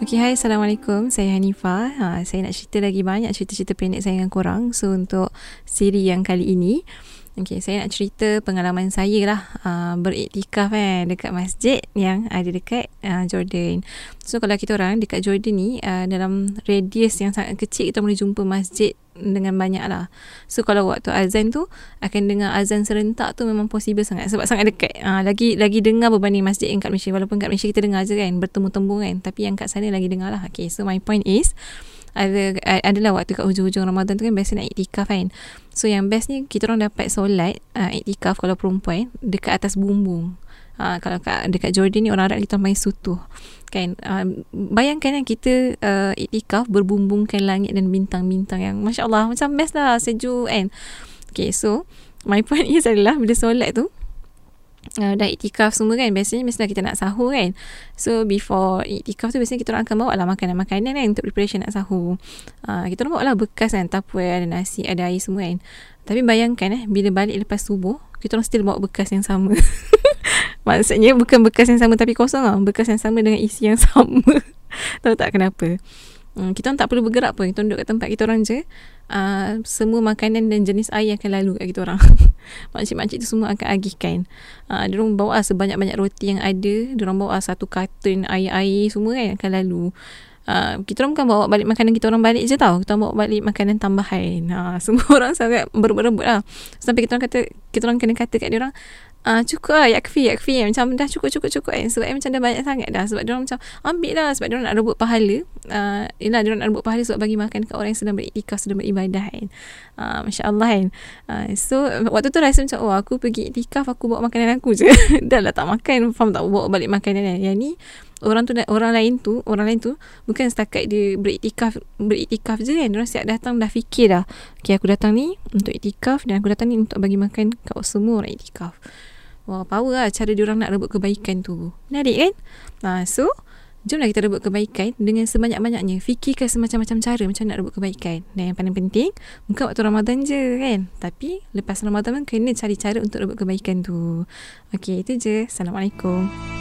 Okay, hai. Assalamualaikum. Saya Hanifah. Ha, saya nak cerita lagi banyak cerita-cerita pendek saya dengan korang. So, untuk siri yang kali ini, Okay, saya nak cerita pengalaman saya lah uh, beriktikaf kan dekat masjid yang ada dekat uh, Jordan. So kalau kita orang dekat Jordan ni uh, dalam radius yang sangat kecil kita boleh jumpa masjid dengan banyak lah. So kalau waktu azan tu akan dengar azan serentak tu memang possible sangat sebab sangat dekat. Uh, lagi lagi dengar berbanding masjid yang kat Malaysia walaupun kat Malaysia kita dengar je kan bertemu-temu kan tapi yang kat sana lagi dengar lah. Okay, so my point is ada adalah waktu kat hujung-hujung Ramadan tu kan biasa nak iktikaf kan. So yang best ni kita orang dapat solat uh, iktikaf kalau perempuan dekat atas bumbung. Uh, kalau kat, dekat Jordan ni orang Arab kita main sutuh. Kan? Uh, bayangkan kan kita uh, iktikaf berbumbungkan langit dan bintang-bintang yang Masya Allah macam best lah sejuk kan. Okay so my point is adalah bila solat tu uh, dah iktikaf semua kan biasanya mesti kita nak sahur kan so before iktikaf tu biasanya kita orang akan bawa lah makanan-makanan kan untuk preparation nak sahur uh, kita orang bawa lah bekas kan tapware ada nasi ada air semua kan tapi bayangkan eh bila balik lepas subuh kita orang still bawa bekas yang sama maksudnya bukan bekas yang sama tapi kosong lah bekas yang sama dengan isi yang sama tahu tak kenapa Hmm, kita orang tak perlu bergerak pun. Kita duduk kat tempat kita orang je. Uh, semua makanan dan jenis air akan lalu kat kita orang. Makcik-makcik tu semua akan agihkan. Uh, dia orang bawa sebanyak-banyak roti yang ada. Dia orang bawa satu kartun air-air semua kan akan lalu. Uh, kita orang bukan bawa balik makanan kita orang balik je tau. Kita orang bawa balik makanan tambahan. Uh, semua orang sangat berebut-rebut lah. Sampai kita orang kata, kita orang kena kata kat dia orang, uh, cukup lah yakfi yakfi macam dah cukup cukup cukup. Kan sebab macam dah banyak sangat dah sebab dia orang macam ambil lah sebab dia orang nak rebut pahala. Uh, yelah dia orang nak rebut pahala sebab bagi makan ke orang yang sedang beriktikaf sedang beribadah kan. Uh, Masya Allah kan. Uh, so waktu tu rasa macam oh aku pergi iktikaf aku bawa makanan aku je. Dah lah tak makan faham tak? Bawa balik makanan kan. Yang ni orang tu orang lain tu orang lain tu bukan setakat dia beriktikaf beriktikaf je kan orang siap datang dah fikir dah okay aku datang ni untuk iktikaf dan aku datang ni untuk bagi makan kat semua orang iktikaf Wah, power lah cara diorang nak rebut kebaikan tu. Menarik kan? Ha, so, jomlah kita rebut kebaikan dengan sebanyak-banyaknya. Fikirkan semacam-macam cara macam nak rebut kebaikan. Dan yang paling penting, bukan waktu Ramadan je kan? Tapi, lepas Ramadan pun kena cari cara untuk rebut kebaikan tu. Okey, itu je. Assalamualaikum.